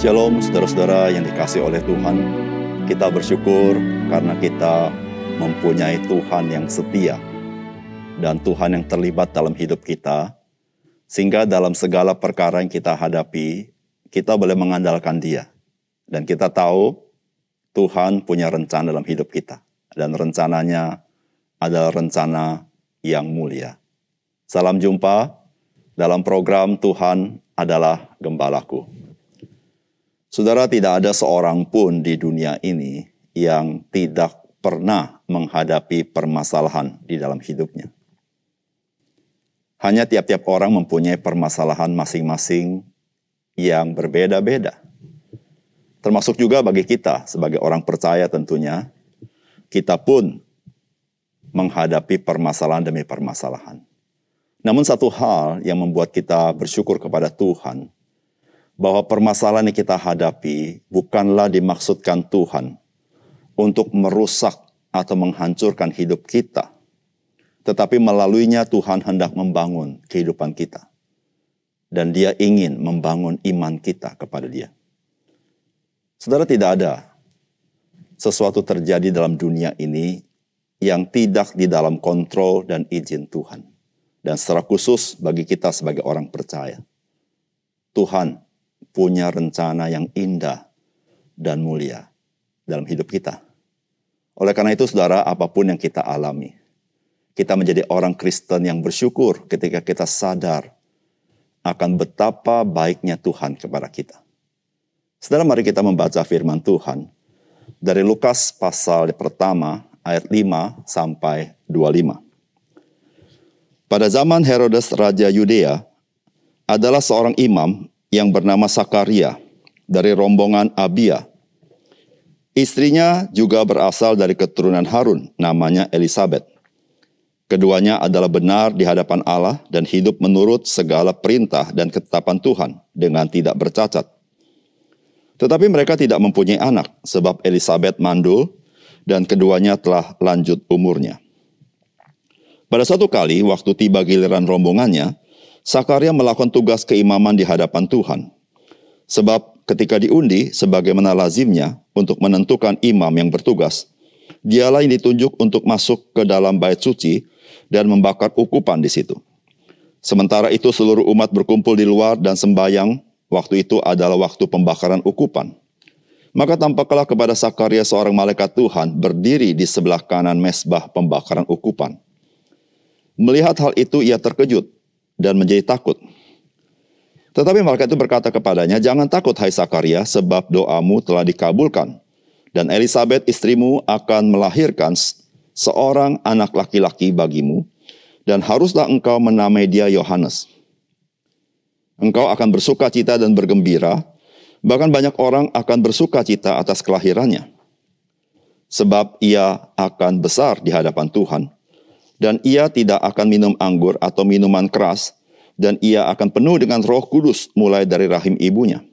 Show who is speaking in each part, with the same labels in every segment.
Speaker 1: Shalom saudara-saudara yang dikasih oleh Tuhan. Kita bersyukur karena kita mempunyai Tuhan yang setia dan Tuhan yang terlibat dalam hidup kita. Sehingga dalam segala perkara yang kita hadapi, kita boleh mengandalkan dia. Dan kita tahu Tuhan punya rencana dalam hidup kita. Dan rencananya adalah rencana yang mulia. Salam jumpa dalam program Tuhan adalah Gembalaku. Saudara, tidak ada seorang pun di dunia ini yang tidak pernah menghadapi permasalahan di dalam hidupnya. Hanya tiap-tiap orang mempunyai permasalahan masing-masing yang berbeda-beda. Termasuk juga bagi kita sebagai orang percaya tentunya, kita pun menghadapi permasalahan demi permasalahan. Namun satu hal yang membuat kita bersyukur kepada Tuhan, bahwa permasalahan yang kita hadapi bukanlah dimaksudkan Tuhan untuk merusak atau menghancurkan hidup kita, tetapi melaluinya Tuhan hendak membangun kehidupan kita. Dan dia ingin membangun iman kita kepada dia. Saudara tidak ada sesuatu terjadi dalam dunia ini yang tidak di dalam kontrol dan izin Tuhan. Dan secara khusus bagi kita sebagai orang percaya. Tuhan punya rencana yang indah dan mulia dalam hidup kita. Oleh karena itu saudara, apa pun yang kita alami, kita menjadi orang Kristen yang bersyukur ketika kita sadar akan betapa baiknya Tuhan kepada kita. Saudara, mari kita membaca firman Tuhan dari Lukas pasal pertama ayat 5 sampai 25. Pada zaman Herodes Raja Yudea, adalah seorang imam yang bernama Sakaria dari rombongan Abia. Istrinya juga berasal dari keturunan Harun, namanya Elizabeth. Keduanya adalah benar di hadapan Allah dan hidup menurut segala perintah dan ketetapan Tuhan dengan tidak bercacat. Tetapi mereka tidak mempunyai anak sebab Elizabeth mandul dan keduanya telah lanjut umurnya. Pada suatu kali waktu tiba giliran rombongannya, Sakaria melakukan tugas keimaman di hadapan Tuhan. Sebab ketika diundi sebagaimana lazimnya untuk menentukan imam yang bertugas, dialah yang ditunjuk untuk masuk ke dalam bait suci dan membakar ukupan di situ. Sementara itu seluruh umat berkumpul di luar dan sembayang, waktu itu adalah waktu pembakaran ukupan. Maka tampaklah kepada Sakaria seorang malaikat Tuhan berdiri di sebelah kanan mesbah pembakaran ukupan. Melihat hal itu ia terkejut dan menjadi takut. Tetapi malaikat itu berkata kepadanya, Jangan takut hai Sakaria, sebab doamu telah dikabulkan. Dan Elizabeth istrimu akan melahirkan seorang anak laki-laki bagimu, dan haruslah engkau menamai dia Yohanes. Engkau akan bersuka cita dan bergembira, bahkan banyak orang akan bersuka cita atas kelahirannya. Sebab ia akan besar di hadapan Tuhan, dan ia tidak akan minum anggur atau minuman keras, dan ia akan penuh dengan roh kudus mulai dari rahim ibunya.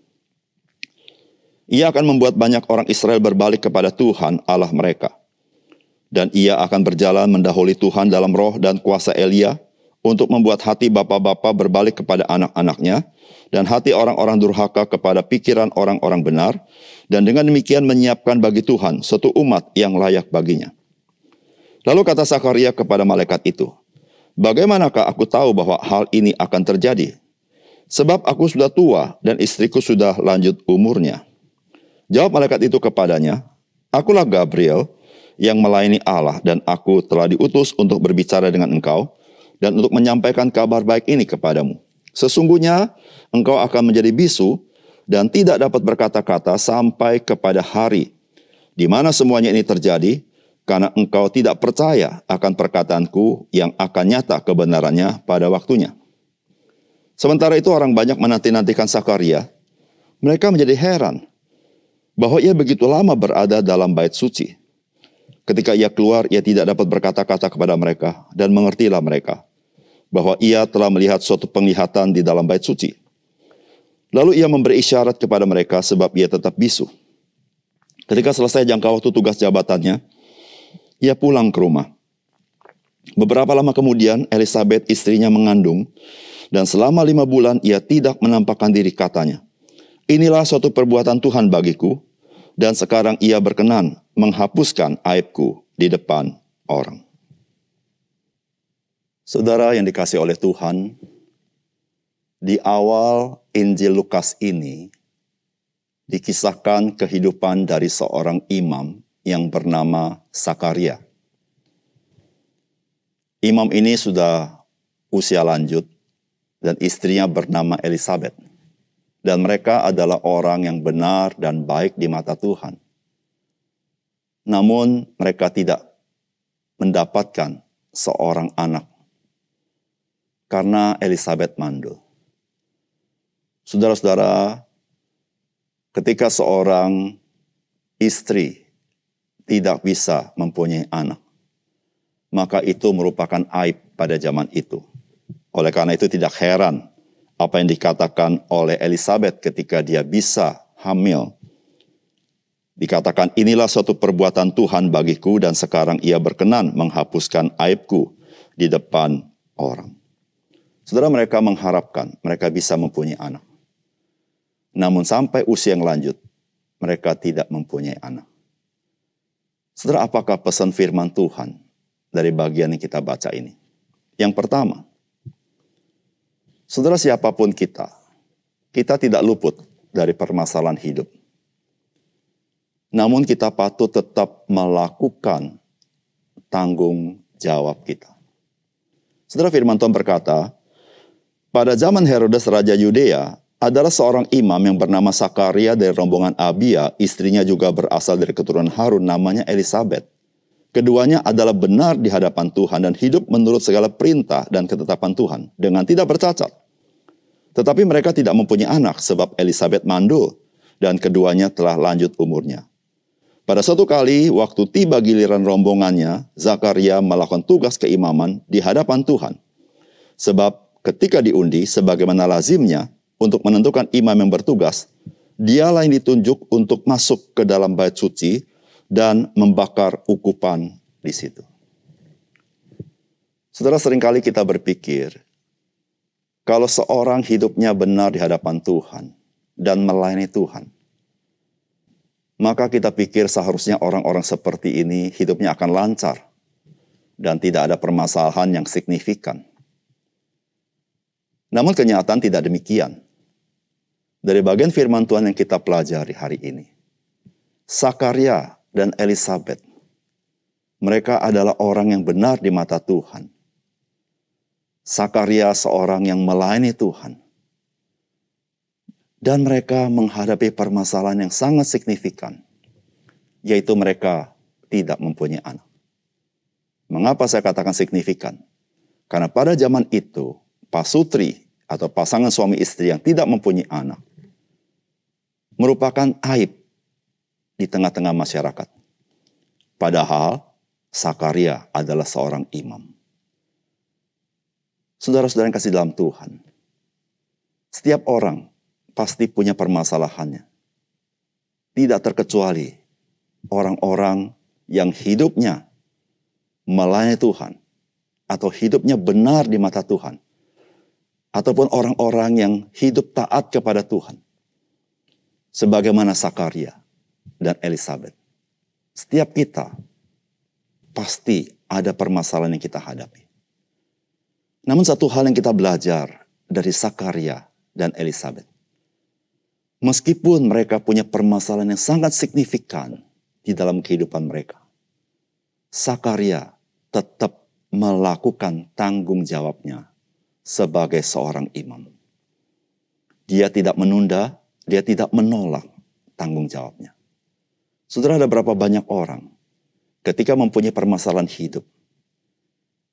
Speaker 1: Ia akan membuat banyak orang Israel berbalik kepada Tuhan Allah mereka dan ia akan berjalan mendahului Tuhan dalam roh dan kuasa Elia untuk membuat hati bapak-bapak berbalik kepada anak-anaknya dan hati orang-orang durhaka kepada pikiran orang-orang benar dan dengan demikian menyiapkan bagi Tuhan suatu umat yang layak baginya. Lalu kata Sakaria kepada malaikat itu, Bagaimanakah aku tahu bahwa hal ini akan terjadi? Sebab aku sudah tua dan istriku sudah lanjut umurnya. Jawab malaikat itu kepadanya, Akulah Gabriel, yang melayani Allah dan aku telah diutus untuk berbicara dengan engkau dan untuk menyampaikan kabar baik ini kepadamu. Sesungguhnya engkau akan menjadi bisu dan tidak dapat berkata-kata sampai kepada hari di mana semuanya ini terjadi karena engkau tidak percaya akan perkataanku yang akan nyata kebenarannya pada waktunya. Sementara itu orang banyak menanti-nantikan Sakaria. Mereka menjadi heran bahwa ia begitu lama berada dalam bait suci. Ketika ia keluar, ia tidak dapat berkata-kata kepada mereka dan mengertilah mereka bahwa ia telah melihat suatu penglihatan di dalam bait suci. Lalu ia memberi isyarat kepada mereka sebab ia tetap bisu. Ketika selesai jangka waktu tugas jabatannya, ia pulang ke rumah. Beberapa lama kemudian, Elizabeth istrinya mengandung, dan selama lima bulan ia tidak menampakkan diri katanya. inilah suatu perbuatan Tuhan bagiku, dan sekarang ia berkenan menghapuskan aibku di depan orang. Saudara yang dikasih oleh Tuhan, di awal Injil Lukas ini dikisahkan kehidupan dari seorang imam yang bernama Sakaria. Imam ini sudah usia lanjut dan istrinya bernama Elizabeth. Dan mereka adalah orang yang benar dan baik di mata Tuhan. Namun mereka tidak mendapatkan seorang anak karena Elizabeth mandul. Saudara-saudara, ketika seorang istri tidak bisa mempunyai anak, maka itu merupakan aib pada zaman itu. Oleh karena itu tidak heran apa yang dikatakan oleh Elizabeth ketika dia bisa hamil. Dikatakan inilah suatu perbuatan Tuhan bagiku dan sekarang ia berkenan menghapuskan aibku di depan orang. Saudara mereka mengharapkan mereka bisa mempunyai anak. Namun sampai usia yang lanjut, mereka tidak mempunyai anak. Saudara, apakah pesan firman Tuhan dari bagian yang kita baca ini? Yang pertama, saudara siapa pun kita, kita tidak luput dari permasalahan hidup. Namun kita patut tetap melakukan tanggung jawab kita. Saudara firman Tuhan berkata, pada zaman Herodes Raja Yudea, adalah seorang imam yang bernama Sakaria dari rombongan Abia, istrinya juga berasal dari keturunan Harun, namanya Elizabeth. Keduanya adalah benar di hadapan Tuhan dan hidup menurut segala perintah dan ketetapan Tuhan dengan tidak bercacat. Tetapi mereka tidak mempunyai anak sebab Elizabeth mandul dan keduanya telah lanjut umurnya. Pada suatu kali, waktu tiba giliran rombongannya, Zakaria melakukan tugas keimaman di hadapan Tuhan. Sebab ketika diundi sebagaimana lazimnya untuk menentukan imam yang bertugas, dialah yang ditunjuk untuk masuk ke dalam bait suci dan membakar ukupan di situ. Saudara sering kali kita berpikir, kalau seorang hidupnya benar di hadapan Tuhan dan melayani Tuhan, maka kita pikir seharusnya orang-orang seperti ini hidupnya akan lancar dan tidak ada permasalahan yang signifikan. Namun kenyataan tidak demikian. Dari bagian firman Tuhan yang kita pelajari hari ini, Sakaria dan Elizabeth, mereka adalah orang yang benar di mata Tuhan. Sakaria seorang yang melayani Tuhan. Dan mereka menghadapi permasalahan yang sangat signifikan, yaitu mereka tidak mempunyai anak. Mengapa saya katakan signifikan? Karena pada zaman itu, pasutri atau pasangan suami istri yang tidak mempunyai anak merupakan aib di tengah-tengah masyarakat. Padahal Sakaria adalah seorang imam. Saudara-saudara yang kasih dalam Tuhan, setiap orang pasti punya permasalahannya. Tidak terkecuali orang-orang yang hidupnya melayani Tuhan atau hidupnya benar di mata Tuhan ataupun orang-orang yang hidup taat kepada Tuhan. Sebagaimana Sakaria dan Elizabeth. Setiap kita pasti ada permasalahan yang kita hadapi. Namun satu hal yang kita belajar dari Sakaria dan Elizabeth. Meskipun mereka punya permasalahan yang sangat signifikan di dalam kehidupan mereka. Sakaria tetap melakukan tanggung jawabnya sebagai seorang imam. Dia tidak menunda, dia tidak menolak tanggung jawabnya. Saudara ada berapa banyak orang ketika mempunyai permasalahan hidup,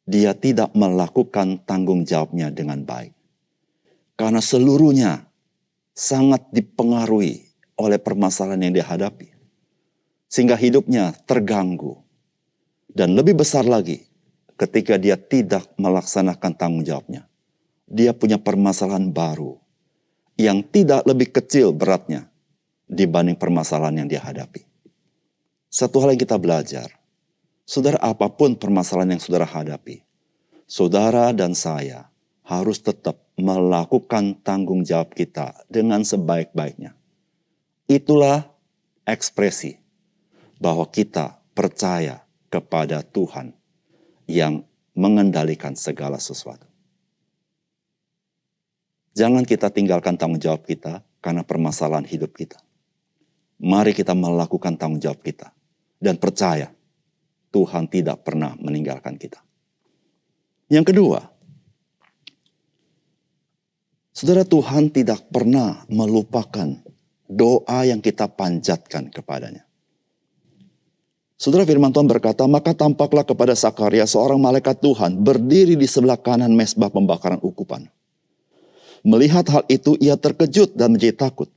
Speaker 1: dia tidak melakukan tanggung jawabnya dengan baik. Karena seluruhnya sangat dipengaruhi oleh permasalahan yang dihadapi. Sehingga hidupnya terganggu. Dan lebih besar lagi ketika dia tidak melaksanakan tanggung jawabnya dia punya permasalahan baru yang tidak lebih kecil beratnya dibanding permasalahan yang dia hadapi. Satu hal yang kita belajar, saudara apa pun permasalahan yang saudara hadapi, saudara dan saya harus tetap melakukan tanggung jawab kita dengan sebaik-baiknya. itulah ekspresi bahwa kita percaya kepada Tuhan yang mengendalikan segala sesuatu. Jangan kita tinggalkan tanggung jawab kita karena permasalahan hidup kita. Mari kita melakukan tanggung jawab kita dan percaya Tuhan tidak pernah meninggalkan kita. Yang kedua, saudara Tuhan tidak pernah melupakan doa yang kita panjatkan kepadanya. Saudara firman Tuhan berkata, maka tampaklah kepada Sakaria seorang malaikat Tuhan berdiri di sebelah kanan mesbah pembakaran ukupan. Melihat hal itu ia terkejut dan menjadi takut.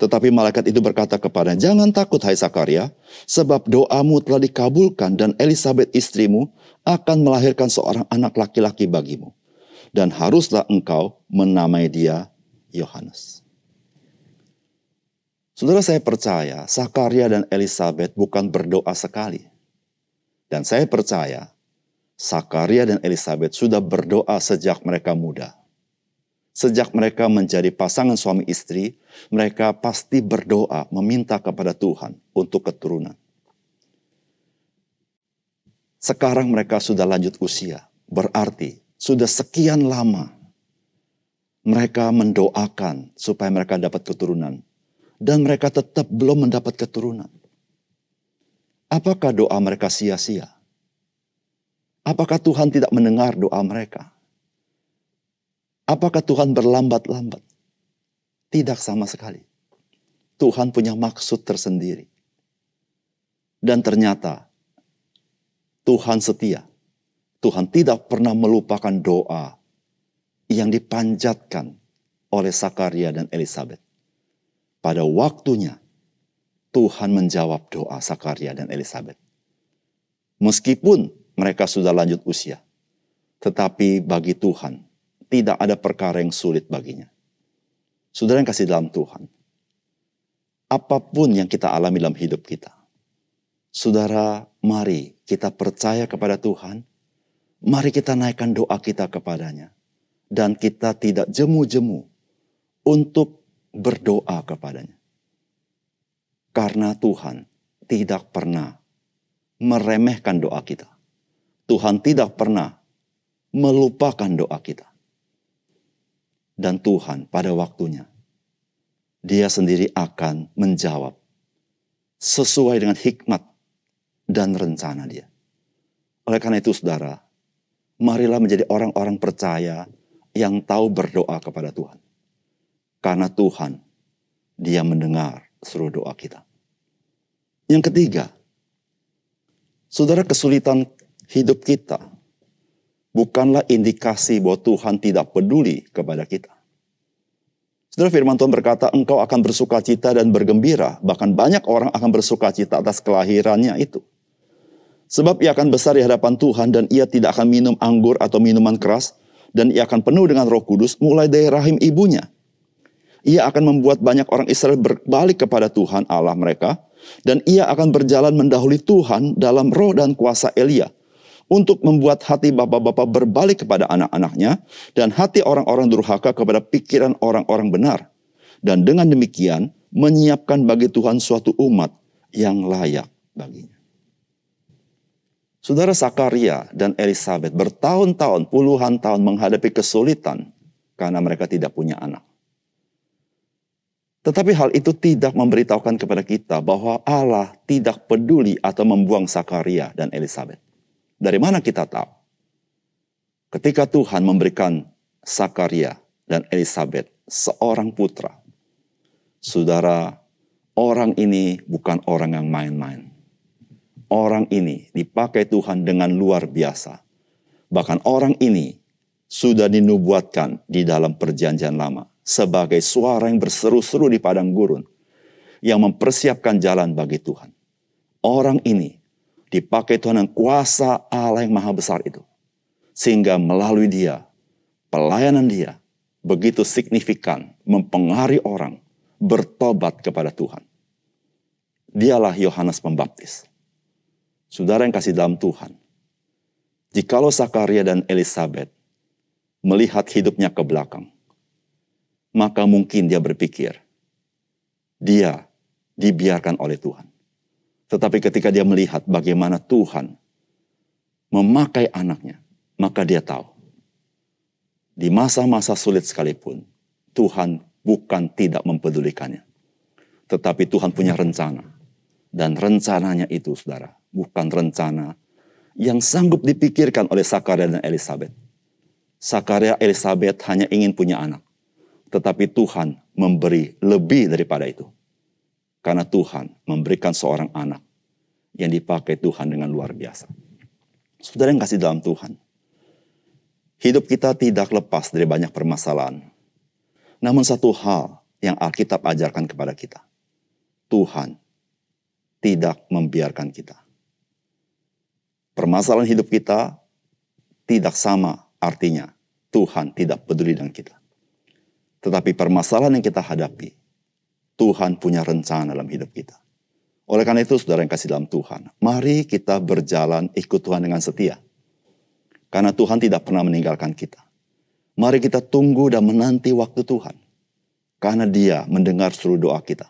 Speaker 1: Tetapi malaikat itu berkata kepada, Jangan takut hai Sakaria, sebab doamu telah dikabulkan dan Elizabeth istrimu akan melahirkan seorang anak laki-laki bagimu. Dan haruslah engkau menamai dia Yohanes. Saudara saya percaya Sakaria dan Elizabeth bukan berdoa sekali. Dan saya percaya Sakaria dan Elizabeth sudah berdoa sejak mereka muda. Sejak mereka menjadi pasangan suami istri, mereka pasti berdoa meminta kepada Tuhan untuk keturunan. Sekarang mereka sudah lanjut usia, berarti sudah sekian lama mereka mendoakan supaya mereka dapat keturunan, dan mereka tetap belum mendapat keturunan. Apakah doa mereka sia-sia? Apakah Tuhan tidak mendengar doa mereka? Apakah Tuhan berlambat-lambat? Tidak sama sekali. Tuhan punya maksud tersendiri. Dan ternyata Tuhan setia. Tuhan tidak pernah melupakan doa yang dipanjatkan oleh Sakaria dan Elizabeth. Pada waktunya Tuhan menjawab doa Sakaria dan Elizabeth. Meskipun mereka sudah lanjut usia, tetapi bagi Tuhan tidak ada perkara yang sulit baginya. Saudara yang kasih dalam Tuhan, apa pun yang kita alami dalam hidup kita, saudara, mari kita percaya kepada Tuhan, mari kita naikkan doa kita kepadanya, dan kita tidak jemu-jemu untuk berdoa kepadanya. Karena Tuhan tidak pernah meremehkan doa kita. Tuhan tidak pernah melupakan doa kita dan Tuhan pada waktunya. Dia sendiri akan menjawab sesuai dengan hikmat dan rencana dia. Oleh karena itu saudara, marilah menjadi orang-orang percaya yang tahu berdoa kepada Tuhan. Karena Tuhan, dia mendengar seluruh doa kita. Yang ketiga, saudara kesulitan hidup kita bukanlah indikasi bahwa Tuhan tidak peduli kepada kita. Saudara firman Tuhan berkata, engkau akan bersuka cita dan bergembira. Bahkan banyak orang akan bersuka cita atas kelahirannya itu. Sebab ia akan besar di hadapan Tuhan dan ia tidak akan minum anggur atau minuman keras. Dan ia akan penuh dengan roh kudus mulai dari rahim ibunya. Ia akan membuat banyak orang Israel berbalik kepada Tuhan Allah mereka. Dan ia akan berjalan mendahului Tuhan dalam roh dan kuasa Elia untuk membuat hati bapak-bapak berbalik kepada anak-anaknya dan hati orang-orang durhaka kepada pikiran orang-orang benar. Dan dengan demikian menyiapkan bagi Tuhan suatu umat yang layak baginya. Saudara Sakaria dan Elizabeth bertahun-tahun, puluhan tahun menghadapi kesulitan karena mereka tidak punya anak. Tetapi hal itu tidak memberitahukan kepada kita bahwa Allah tidak peduli atau membuang Sakaria dan Elizabeth. Dari mana kita tahu? Ketika Tuhan memberikan Sakaria dan Elizabeth seorang putra, saudara, orang ini bukan orang yang main-main. Orang ini dipakai Tuhan dengan luar biasa. Bahkan orang ini sudah dinubuatkan di dalam perjanjian lama sebagai suara yang berseru-seru di padang gurun yang mempersiapkan jalan bagi Tuhan. Orang ini dipakai Tuhan dengan kuasa Allah yang maha besar itu. Sehingga melalui dia, pelayanan dia begitu signifikan mempengaruhi orang bertobat kepada Tuhan. Dialah Yohanes Pembaptis. Saudara yang kasih dalam Tuhan, jikalau Sakaria dan Elizabeth melihat hidupnya ke belakang, maka mungkin dia berpikir, dia dibiarkan oleh Tuhan. Tetapi ketika dia melihat bagaimana Tuhan memakai anaknya, maka dia tahu. Di masa-masa sulit sekalipun, Tuhan bukan tidak mempedulikannya. Tetapi Tuhan punya rencana. Dan rencananya itu, saudara, bukan rencana yang sanggup dipikirkan oleh Sakaria dan Elizabeth. Sakaria Elizabeth hanya ingin punya anak. Tetapi Tuhan memberi lebih daripada itu. Karena Tuhan memberikan seorang anak yang dipakai Tuhan dengan luar biasa. Saudara yang kasih dalam Tuhan. Hidup kita tidak lepas dari banyak permasalahan. Namun satu hal yang Alkitab ajarkan kepada kita. Tuhan tidak membiarkan kita. Permasalahan hidup kita tidak sama artinya Tuhan tidak peduli dengan kita. Tetapi permasalahan yang kita hadapi, Tuhan punya rencana dalam hidup kita. Oleh karena itu, saudara yang kasih dalam Tuhan, mari kita berjalan ikut Tuhan dengan setia. Karena Tuhan tidak pernah meninggalkan kita. Mari kita tunggu dan menanti waktu Tuhan. Karena dia mendengar seluruh doa kita.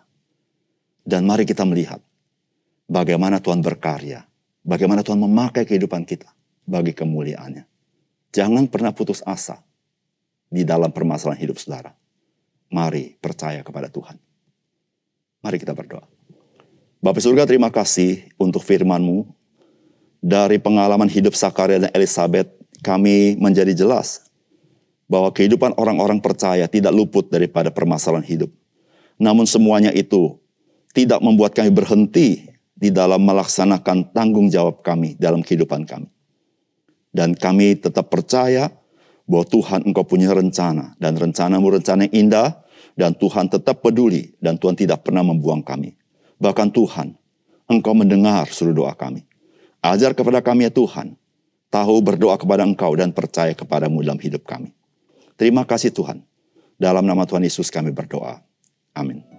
Speaker 1: Dan mari kita melihat bagaimana Tuhan berkarya, bagaimana Tuhan memakai kehidupan kita bagi kemuliaannya. Jangan pernah putus asa di dalam permasalahan hidup saudara. Mari percaya kepada Tuhan. Mari kita berdoa. Bapak surga terima kasih untuk firman-Mu. Dari pengalaman hidup Sakaria dan Elizabeth, kami menjadi jelas bahwa kehidupan orang-orang percaya tidak luput daripada permasalahan hidup. Namun semuanya itu tidak membuat kami berhenti di dalam melaksanakan tanggung jawab kami dalam kehidupan kami. Dan kami tetap percaya bahwa Tuhan engkau punya rencana. Dan rencanamu rencana yang indah. Dan Tuhan tetap peduli. Dan Tuhan tidak pernah membuang kami. Bahkan Tuhan, engkau mendengar seluruh doa kami. Ajar kepada kami ya Tuhan. Tahu berdoa kepada engkau dan percaya kepadamu dalam hidup kami. Terima kasih Tuhan. Dalam nama Tuhan Yesus kami berdoa. Amin.